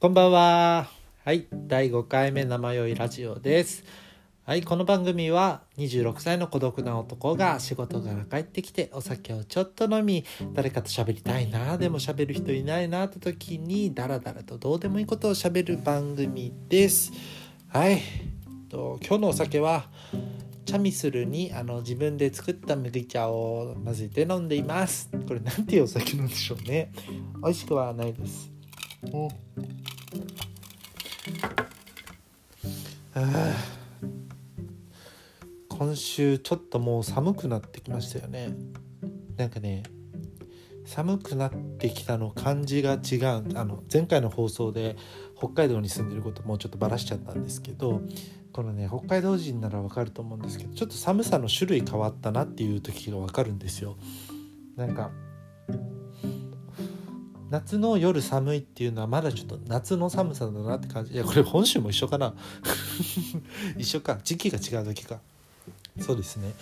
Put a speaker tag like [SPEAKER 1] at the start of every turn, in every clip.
[SPEAKER 1] こんばんは。はい、第5回目生酔いラジオです。はい、この番組は26歳の孤独な男が仕事から帰ってきてお酒をちょっと飲み、誰かと喋りたいな、でも喋る人いないなって時にダラダラとどうでもいいことを喋る番組です。はい、と今日のお酒はチャミスルにあの自分で作った麦茶を混ぜて飲んでいます。これなんていうお酒なんでしょうね。美味しくはないです。うんあ今週ちょっともう寒くなってきましたよね。なんかね寒くなってきたの感じが違う。あの前回の放送で北海道に住んでることもうちょっとバラしちゃったんですけどこのね北海道人ならわかると思うんですけどちょっと寒さの種類変わったなっていう時がわかるんですよ。なんか夏の夜寒いっていうのはまだちょっと夏の寒さだなって感じ。いやこれ本州も一緒かな。一緒か。時期が違う時か。そうですね。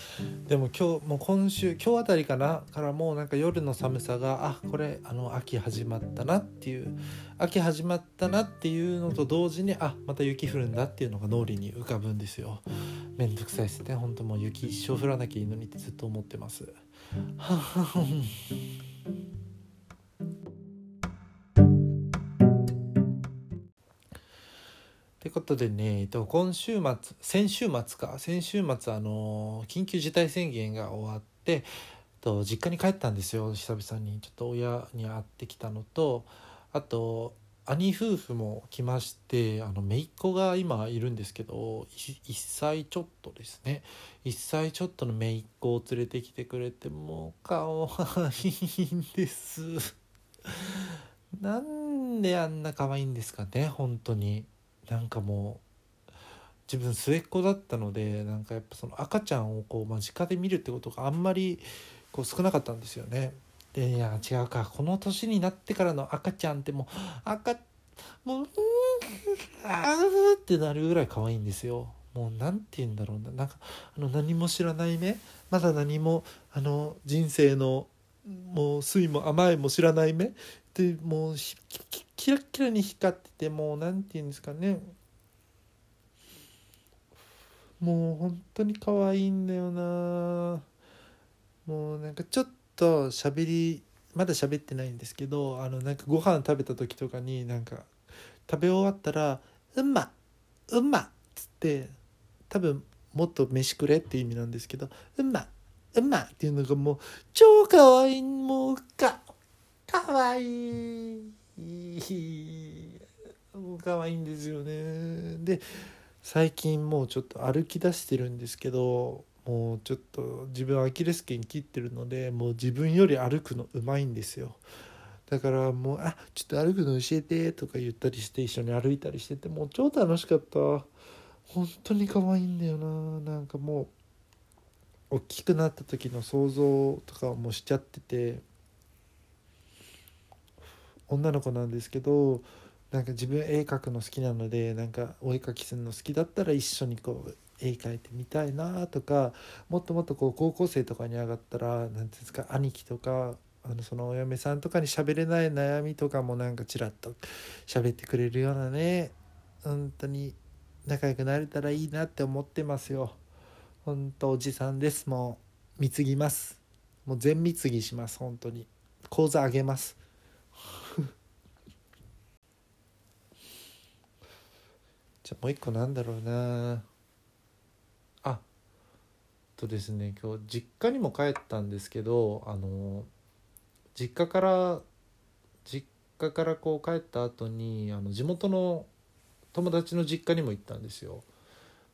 [SPEAKER 1] でも今日もう今週今日あたりかなからもうなんか夜の寒さがあこれあの秋始まったなっていう秋始まったなっていうのと同時にあまた雪降るんだっていうのが脳裏に浮かぶんですよ。めんどくさいですね。本当もう雪一生降らなきゃいいのにってずっと思ってます。ははってことでね、えっと、今週末先週末か。先週末あの緊急事態宣言が終わってと実家に帰ったんですよ久々に。ちょっと親に会ってきたのとあと兄夫婦も来ましてあの姪っ子が今いるんですけど1歳ちょっとですね。1歳ちょっとの姪っ子を連れてきてくれてもうかわいいんです。なんであんな可愛いんですかね本当に。なんかもう自分末っ子だったのでなんかやっぱその赤ちゃんをこう間近で見るってことがあんまりこう少なかったんですよね。でいや違うかこの年になってからの赤ちゃんってもう赤もううーあーってなるぐらい可愛いんですよ。もう何て言うんだろうななんかあの何も知らない目まだ何もあの人生のもう酸いも甘いも知らない目でもうキラキラに光っててもう何て言うんですかね。もう本当に可愛いんだよな。もうなんかちょっと喋りまだ喋ってないんですけどあのなんかご飯食べた時とかになんか食べ終わったら「うんまうま」っつって多分もっと飯くれって意味なんですけど「うんまうま」っていうのがもう超可愛いもうか可愛いもう可愛いんですよね。で最近もうちょっと歩き出してるんですけどもうちょっと自分アキレス腱切ってるのでもう自分より歩くのうまいんですよ。だからもう「あちょっと歩くの教えて」とか言ったりして一緒に歩いたりしててもう超楽しかった。本当に可愛いんだよな。なんかもう大きくなった時の想像とかもしちゃってて女の子なんですけどなんか自分絵描くの好きなのでなんかお絵描きするの好きだったら一緒にこう絵描いてみたいなとかもっともっとこう高校生とかに上がったら何ていうんですか兄貴とかあのそのお嫁さんとかに喋れない悩みとかもなんかちらっと喋ってくれるようなね本当に仲良くなれたらいいなって思ってますよ。本当おじさんです。もう貢ぎます。もう全貢ぎします本当に。口座あげます。じゃあもう一個なんだろうなあとですね今日実家にも帰ったんですけどあの実家から実家からこう帰った後にあの地元の友達の実家にも行ったんですよ。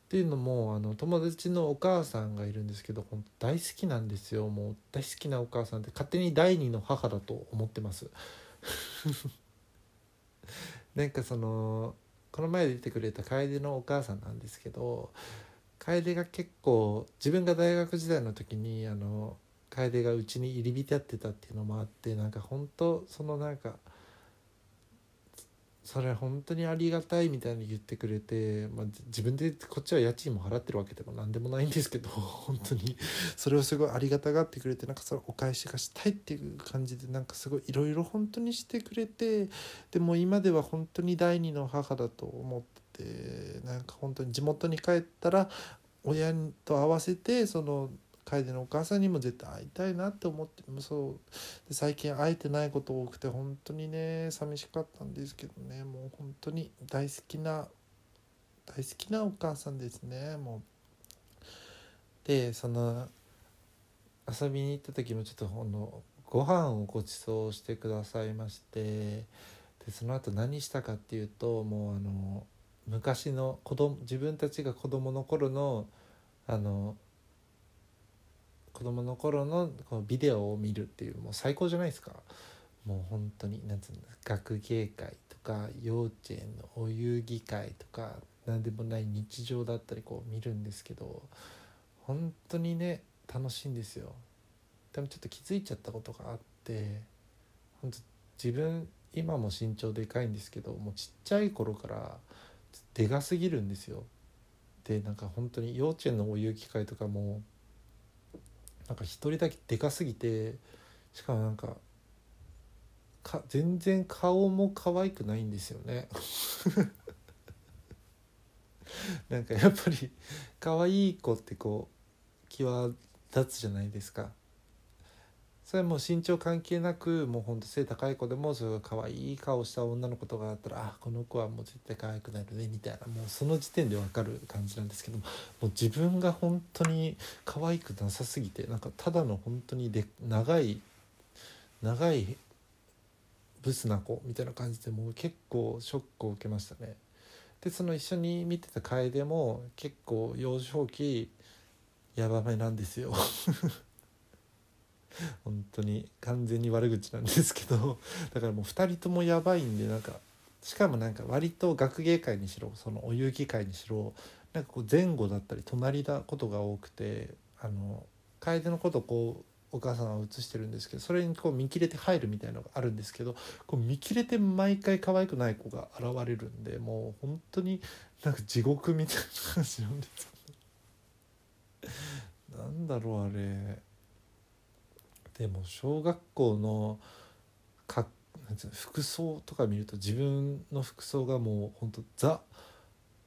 [SPEAKER 1] っていうのもあの友達のお母さんがいるんですけど本当大好きなんですよもう大好きなお母さんって勝手に第二の母だと思ってます。なんかそのこの前出てくれた楓のお母さんなんですけど楓が結構自分が大学時代の時にあの楓がうちに入り浸ってたっていうのもあってなんか本当そのなんかそれ本当にありがたいみたいに言ってくれて、まあ、自分でこっちは家賃も払ってるわけでも何でもないんですけど 本当に。それをすごいありがたがってくれてなんかそれお返しがしたいっていう感じでなんかすごいいろいろ本当にしてくれてでも今では本当に第二の母だと思っててなんか本当に地元に帰ったら親と合わせてその楓のお母さんにも絶対会いたいなって思ってそうで最近会えてないこと多くて本当にね寂しかったんですけどねもう本当に大好きな大好きなお母さんですねもう。でその遊びに行った時もちょっとほんのご飯をご馳走してくださいましてでその後何したかっていうともうあの昔の子供自分たちが子供の頃のあの子供の頃のこのビデオを見るっていうもう最高じゃないですか。もう本当に何て言うんだ学芸会とか幼稚園のお遊戯会とか何でもない日常だったりこう見るんですけど本当にね楽しいんですよ。でもちょっと気づいちゃったことがあって本当自分今も身長でかいんですけどもうちっちゃい頃からでかすぎるんですよ。でなんか本当に幼稚園のお遊戯会とかもなんか一人だけでかすぎてしかもなんかか全然顔も可愛くないんですよね。なんかやっぱり可愛い子ってこう際立つじゃないですか。それも身長関係なくもうほんと背高い子でもそれが可愛い顔した女の子とかだったらあこの子はもう絶対可愛くなるねみたいなもうその時点で分かる感じなんですけどももう自分が本当に可愛くなさすぎてなんかただの本当にで長い長いブスな子みたいな感じでもう結構ショックを受けましたね。でその一緒に見てた楓も結構幼少期ヤバめなんですよ本当に完全に悪口なんですけど だからもう2人ともやばいんでなんかしかもなんか割と学芸会にしろそのお遊戯会にしろなんかこう前後だったり隣だことが多くてあの楓のことこうお母さんは映してるんですけどそれにこう見切れて入るみたいのがあるんですけどこう見切れて毎回可愛くない子が現れるんでもう本当になんか地獄みたいな感じなんですなんだろうあれ。でも小学校のかなんうの服装とか見ると自分の服装がもうほんとザ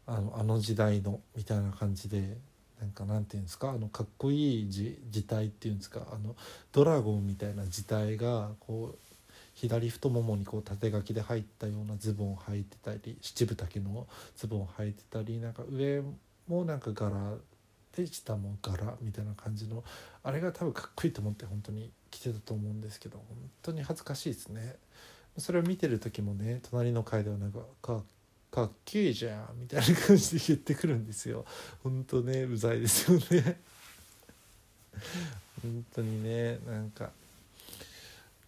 [SPEAKER 1] あのあの時代のみたいな感じでなんかなんていうんですかあのかっこいい字字体っていうんですかあのドラゴンみたいな字体がこう左太ももにこう縦書きで入ったようなズボンを履いてたり七分丈のズボンを履いてたりなんか上もなんか柄で下も柄みたいな感じのあれが多分かっこいいと思って本当に。着てたと思うんですけど本当に恥ずかしいですね。それを見てる時もね隣の階ではなんかかかっけいじゃんみたいな感じで言ってくるんですよ。本当ねうざいですよね。本当にねなんか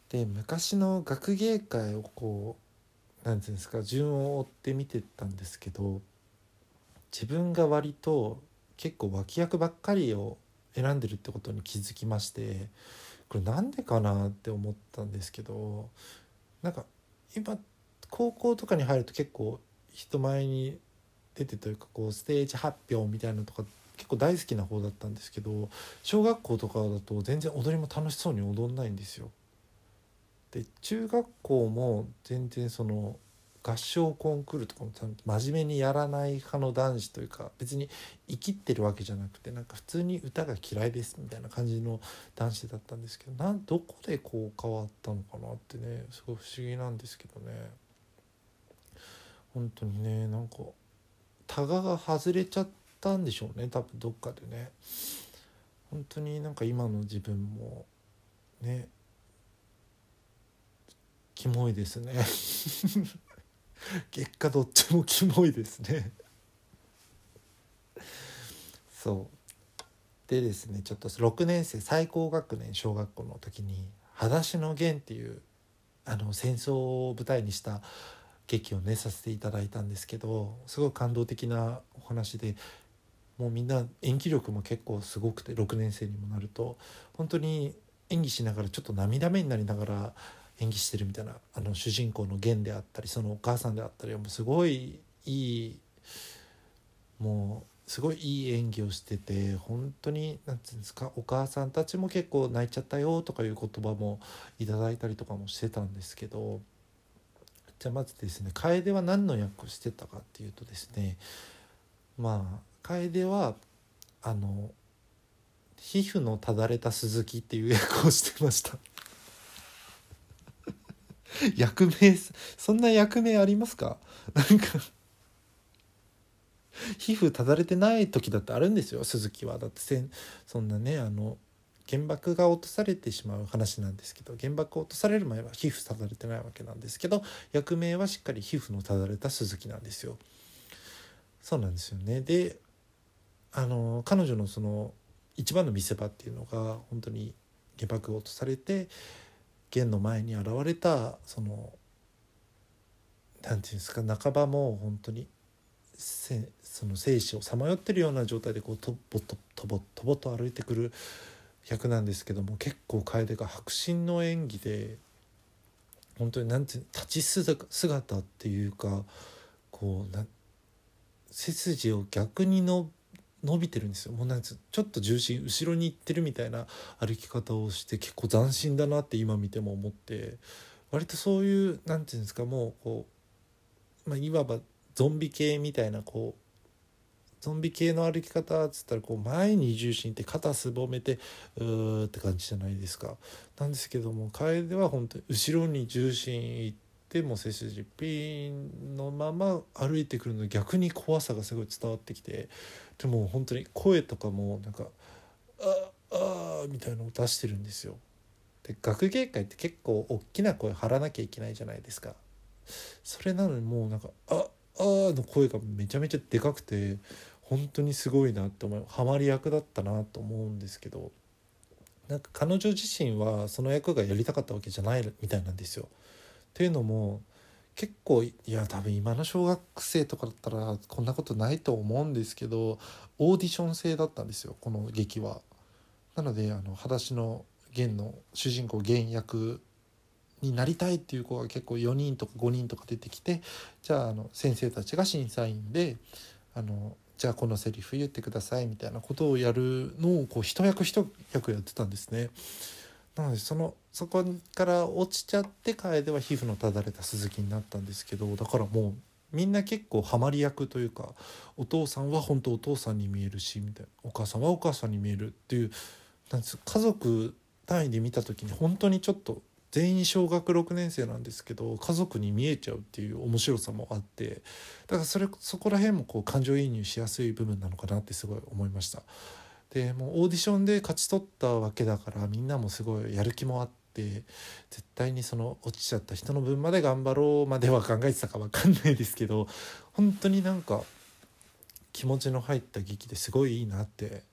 [SPEAKER 1] で昔の学芸会をこう何て言うんですか順を追って見てたんですけど自分が割と結構脇役ばっかりを選んでるってことに気づきましてこれなんでかなって思ったんですけどなんか今高校とかに入ると結構人前に出てというかこうステージ発表みたいなのとか結構大好きな方だったんですけど小学校とかだと全然踊りも楽しそうに踊んないんですよ。で中学校も全然その合唱コンクールとかも真面目にやらない派の男子というか別に生きってるわけじゃなくてなんか普通に歌が嫌いですみたいな感じの男子だったんですけどなんどこでこう変わったのかなってねすごい不思議なんですけどね。本当にねなんかタガが外れちゃったんでしょうね多分どっかでね。本当になんか今の自分もねキモいですね。結果どっちもキモいですね。そう。でですねちょっと6年生最高学年小学校の時に「裸足の弦」っていうあの戦争を舞台にした劇をねさせていただいたんですけどすごい感動的なお話でもうみんな演技力も結構すごくて6年生にもなると本当に演技しながらちょっと涙目になりながら演技してるみたいなあの主人公の源であったりそのお母さんであったりはもうすごいいいもうすごいいい演技をしてて本当に何て言うんですかお母さんたちも結構泣いちゃったよとかいう言葉もいただいたりとかもしてたんですけどじゃあまずですね楓は何の役をしてたかっていうとですねまあ楓はあの皮膚のただれた鈴木っていう役をしてました。役名そんな役名ありますか？なんか皮膚ただれてない時だってあるんですよ鈴木は。だってせんそんなねあの原爆が落とされてしまう話なんですけど原爆を落とされる前は皮膚ただれてないわけなんですけど役名はしっかり皮膚のただれた鈴木なんですよ。そうなんですよね。であの彼女のその一番の見せ場っていうのが本当に原爆が落とされて元の前に現れたその何て言うんですか半ばもう本当にせその生死をさまよってるような状態でこうとぼととぼとぼと歩いてくる役なんですけども結構楓が迫真の演技で本当に何て言う立ち姿っていうかこうな背筋を逆にの伸びてるんですよもうなんちょっと重心後ろに行ってるみたいな歩き方をして結構斬新だなって今見ても思って割とそういう何て言うんですかもうこう、まあ、いわばゾンビ系みたいなこうゾンビ系の歩き方っつったらこう前に重心って肩すぼめてうーって感じじゃないですか。なんですけども楓は本当に後ろに重心いっても背筋ピンのまま歩いてくるの逆に怖さがすごい伝わってきてでも本当に声とかもなんか「ああ」みたいなのを出してるんですよ。で学芸会って結構大きな声張らなきゃいけないじゃないですか。それなのにもうなんか「ああ」の声がめちゃめちゃでかくて本当にすごいなって思うハマり役だったなと思うんですけどなんか彼女自身はその役がやりたかったわけじゃないみたいなんですよ。っていうのも結構いや多分今の小学生とかだったらこんなことないと思うんですけどオーディション制だったんですよこの劇は。なのであの裸足の弦の主人公弦役になりたいっていう子が結構4人とか5人とか出てきてじゃああの先生たちが審査員であのじゃあこのセリフ言ってくださいみたいなことをやるのをこう一役一役やってたんですね。なのでそのそこから落ちちゃって楓は皮膚のただれた鈴木になったんですけどだからもうみんな結構ハマり役というかお父さんは本当お父さんに見えるしみたいなお母さんはお母さんに見えるっていうなんです家族単位で見た時に本当にちょっと全員小学6年生なんですけど家族に見えちゃうっていう面白さもあってだからそれそこら辺もこう感情移入しやすい部分なのかなってすごい思いました。でもうオーディションで勝ち取ったわけだからみんなもすごいやる気もあっ絶対にその落ちちゃった人の分まで頑張ろうまでは考えてたか分かんないですけど本当になんか気持ちの入った劇ですごいいいなって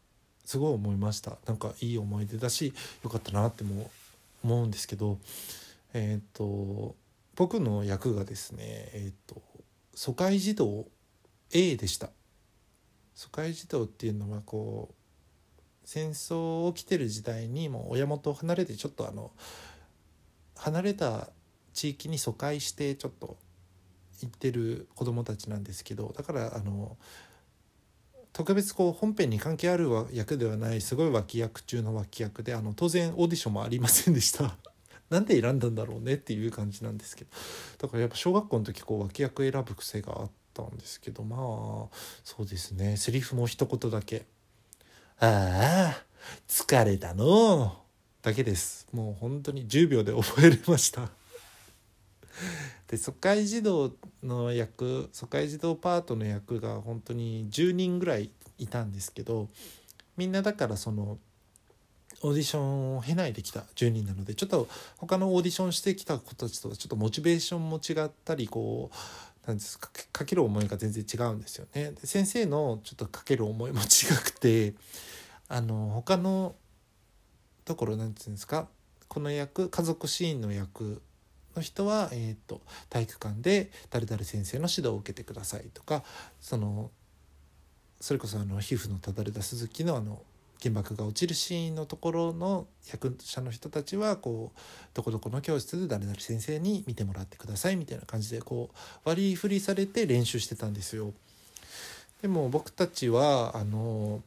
[SPEAKER 1] すごい思いました。なんかいい思い出だしよかったなっても思うんですけどえっ、ー、と僕の役がですねえっ、ー、と疎開児童 A でした。疎開児童っていうのはこう戦争起きてる時代にもう親元を離れてちょっとあの離れた地域に疎開してちょっと行ってる子供たちなんですけどだからあの特別こう本編に関係ある役ではないすごい脇役中の脇役であの当然オーディションもありませんでした。なんで選んだんだろうねっていう感じなんですけど。だからやっぱ小学校の時こう脇役選ぶ癖があったんですけどまあそうですね。セリフも一言だけ「ああ疲れたの」だけです。もう本当に10秒で覚えれました。で疎開児童の役疎開児童パートの役が本当に10人ぐらいいたんですけどみんなだからそのオーディションを経ないできた。10人なのでちょっと他のオーディションしてきた子たちとはちょっとモチベーションも違ったりこうなんですかかける思いが全然違うんですよね。で先生のちょっとかける思いも違くて あの他のところなんていうんですかこの役家族シーンの役の人は、えーと、体育館で誰々先生の指導を受けてくださいとかそのそれこそあの皮膚のただれた鈴木のあの原爆が落ちるシーンのところの役者の人たちはこうどこどこの教室で誰々先生に見てもらってくださいみたいな感じでこう割り振りされて練習してたんですよ。でも僕たちはあの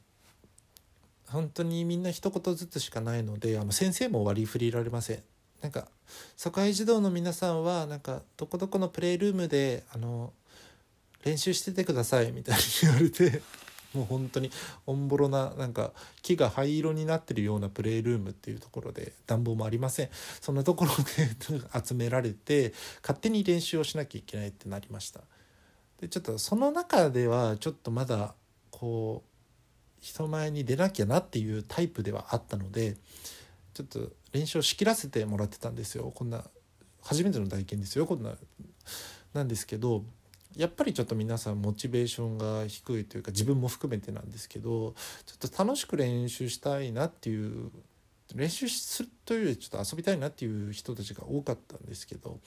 [SPEAKER 1] 本当にみんな一言ずつしかないのであの先生も割り振りられません。なんか疎開児童の皆さんはなんかどこどこのプレイルームであの練習しててくださいみたいに言われてもう本当にオンボロななんか木が灰色になってるようなプレイルームっていうところで暖房もありません。そんなところで 集められて勝手に練習をしなきゃいけないってなりました。でちょっとその中ではちょっとまだこう人前に出なきゃなっていうタイプではあったのでちょっと練習を仕切らせてもらってたんですよ。こんな初めての体験ですよ。こんななんですけどやっぱりちょっと皆さんモチベーションが低いというか自分も含めてなんですけどちょっと楽しく練習したいなっていう練習するというよりちょっと遊びたいなっていう人たちが多かったんですけど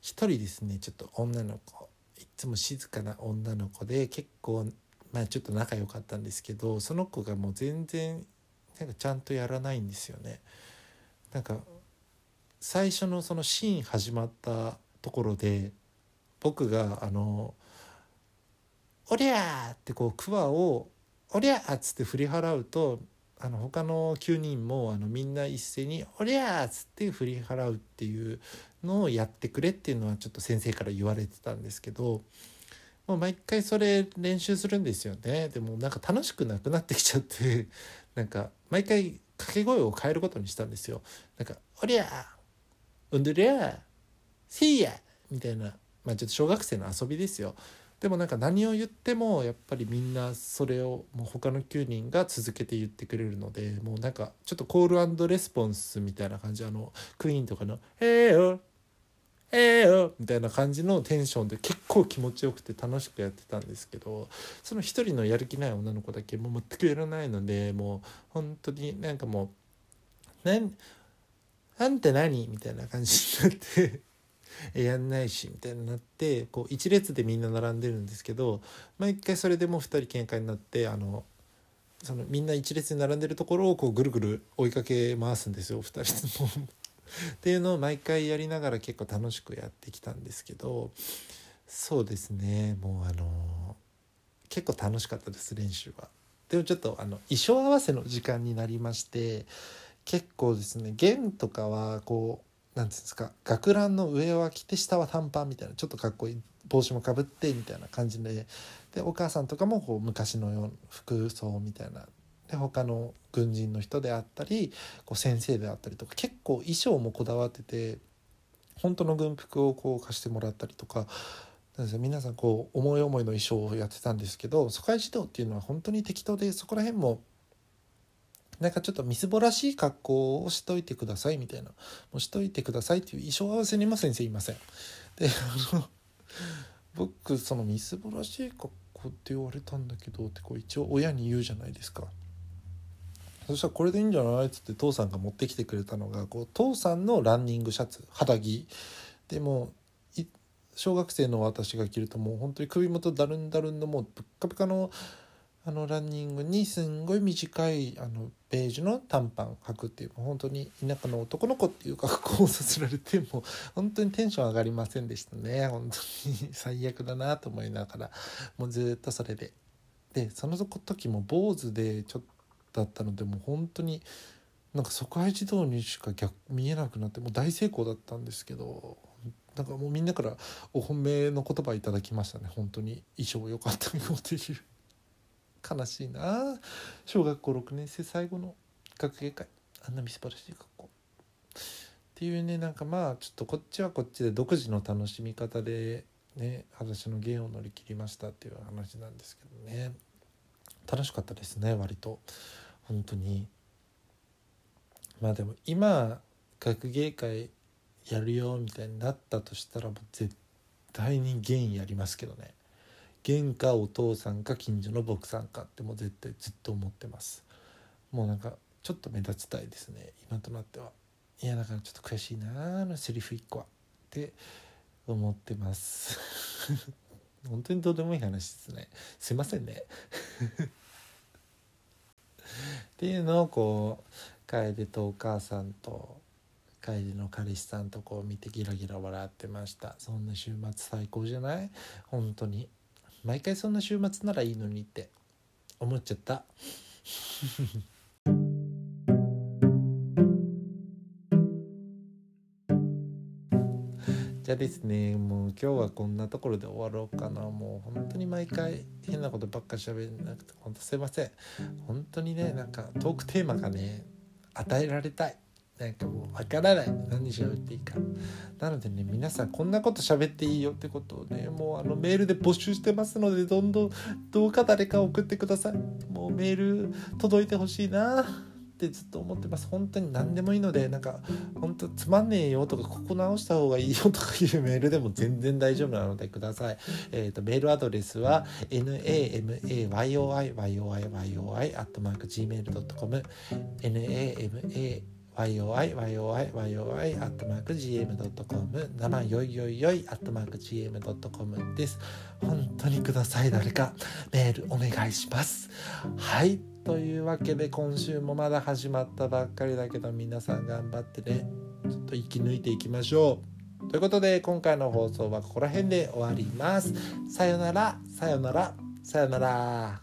[SPEAKER 1] 一人ですねちょっと女の子いつも静かな女の子で結構まあちょっと仲良かったんですけどその子がもう全然なんかちゃんとやらないんですよね。なんか最初のそのシーン始まったところで僕があの「おりゃ!」ってこうクワを「おりゃ!」っつって振り払うとあの他の9人もあのみんな一斉に「おりゃ!」っつって振り払うっていうのをやってくれっていうのはちょっと先生から言われてたんですけどもう毎回それ練習するんですよねでもなんか楽しくなくなってきちゃって なんか毎回掛け声を変えることにしたんですよ。なんか「おりゃ!」「うんどりゃ!」「せいや!」みたいなまあちょっと小学生の遊びですよでもなんか何を言ってもやっぱりみんなそれをもう他の9人が続けて言ってくれるのでもうなんかちょっとコールレスポンスみたいな感じあのクイーンとかの「ええよええよ」みたいな感じのテンションで結構気持ちよくて楽しくやってたんですけどその一人のやる気ない女の子だけもう全くやらないのでもう本当になんかもう「なんあんた何?」みたいな感じになって やんないしみたいになってこう一列でみんな並んでるんですけど毎回それでもう2人喧嘩になってあのそのみんな一列に並んでるところをこうぐるぐる追いかけ回すんですよ2人とも っていうのを毎回やりながら結構楽しくやってきたんですけどそうですねもうあの結構楽しかったです練習は。でもちょっとあの衣装合わせの時間になりまして結構ですね弦とかはこう何ていうんですか学ランの上は着て下は短パンみたいなちょっとかっこいい帽子もかぶってみたいな感じででお母さんとかもこう昔のような服装みたいなで他の軍人の人であったりこう先生であったりとか結構衣装もこだわってて本当の軍服をこう貸してもらったりとか皆さんこう思い思いの衣装をやってたんですけど疎開児童っていうのは本当に適当でそこら辺もなんかちょっとみすぼらしい格好をしといてくださいみたいな。もうしといてくださいっていう衣装合わせにも先生いません。であの僕そのみすぼらしい格好って言われたんだけどってこう一応親に言うじゃないですか。そしたらこれでいいんじゃないっつって父さんが持ってきてくれたのがこう父さんのランニングシャツ肌着。でも小学生の私が着るともう本当に首元だるんだるんのもうぶっかぶかのあのランニングにすんごい短いあのベージュの短パンを履くっていうもう本当に田舎の男の子っていう格好をさせられてもう本当にテンション上がりませんでしたね。本当に最悪だなと思いながらもうずっとそれででその時も坊主でちょっとだったのでもう本当になんか疎開児童にしか逆見えなくなってもう大成功だったんですけどなんかもうみんなからお褒めの言葉いただきましたね。本当に。衣装良かった。よっていう。悲しいな。小学校6年生最後の学芸会。あんなみすばらしい学校。っていうねなんかまあちょっとこっちはこっちで独自の楽しみ方でね私の芸を乗り切りましたっていう話なんですけどね。楽しかったですね割と。本当に。まあでも今学芸会やるよみたいになったとしたらもう絶対に芸やりますけどね。玄かお父さんか近所の僕さんかってもう絶対ずっと思ってます。もうなんかちょっと目立ちたいですね。今となっては。いやだからちょっと悔しいなあのセリフ1個はって思ってます。本当にどうでもいい話ですね。すいませんね。っていうのをこう楓とお母さんと楓の彼氏さんとこう見てギラギラ笑ってました。そんな週末最高じゃない？本当に。毎回そんな週末ならいいのにって思っちゃった。じゃあですねもう今日はこんなところで終わろうかな。もう本当に毎回変なことばっか喋んなくて本当すいません。本当にねなんかトークテーマがね与えられたい。なんかもうわからない。何喋っていいか。なのでね皆さんこんなこと喋っていいよってことをねもうあのメールで募集してますのでどんどんどうか誰か送ってください。もうメール届いてほしいなってずっと思ってます。本当に何でもいいのでなんか本当つまんねえよとかここ直した方がいいよとかいうメールでも全然大丈夫なのでください。えっ、ー、とメールアドレスは namayoyyyyy.gmail.com n a m a y o i yoiyoi.gm.com 生よいよいよい .gm.com です。本当にください誰か。メールお願いします。はい。というわけで今週もまだ始まったばっかりだけど皆さん頑張ってね。ちょっと生き抜いていきましょう。ということで今回の放送はここら辺で終わります。さよならさよならさよなら。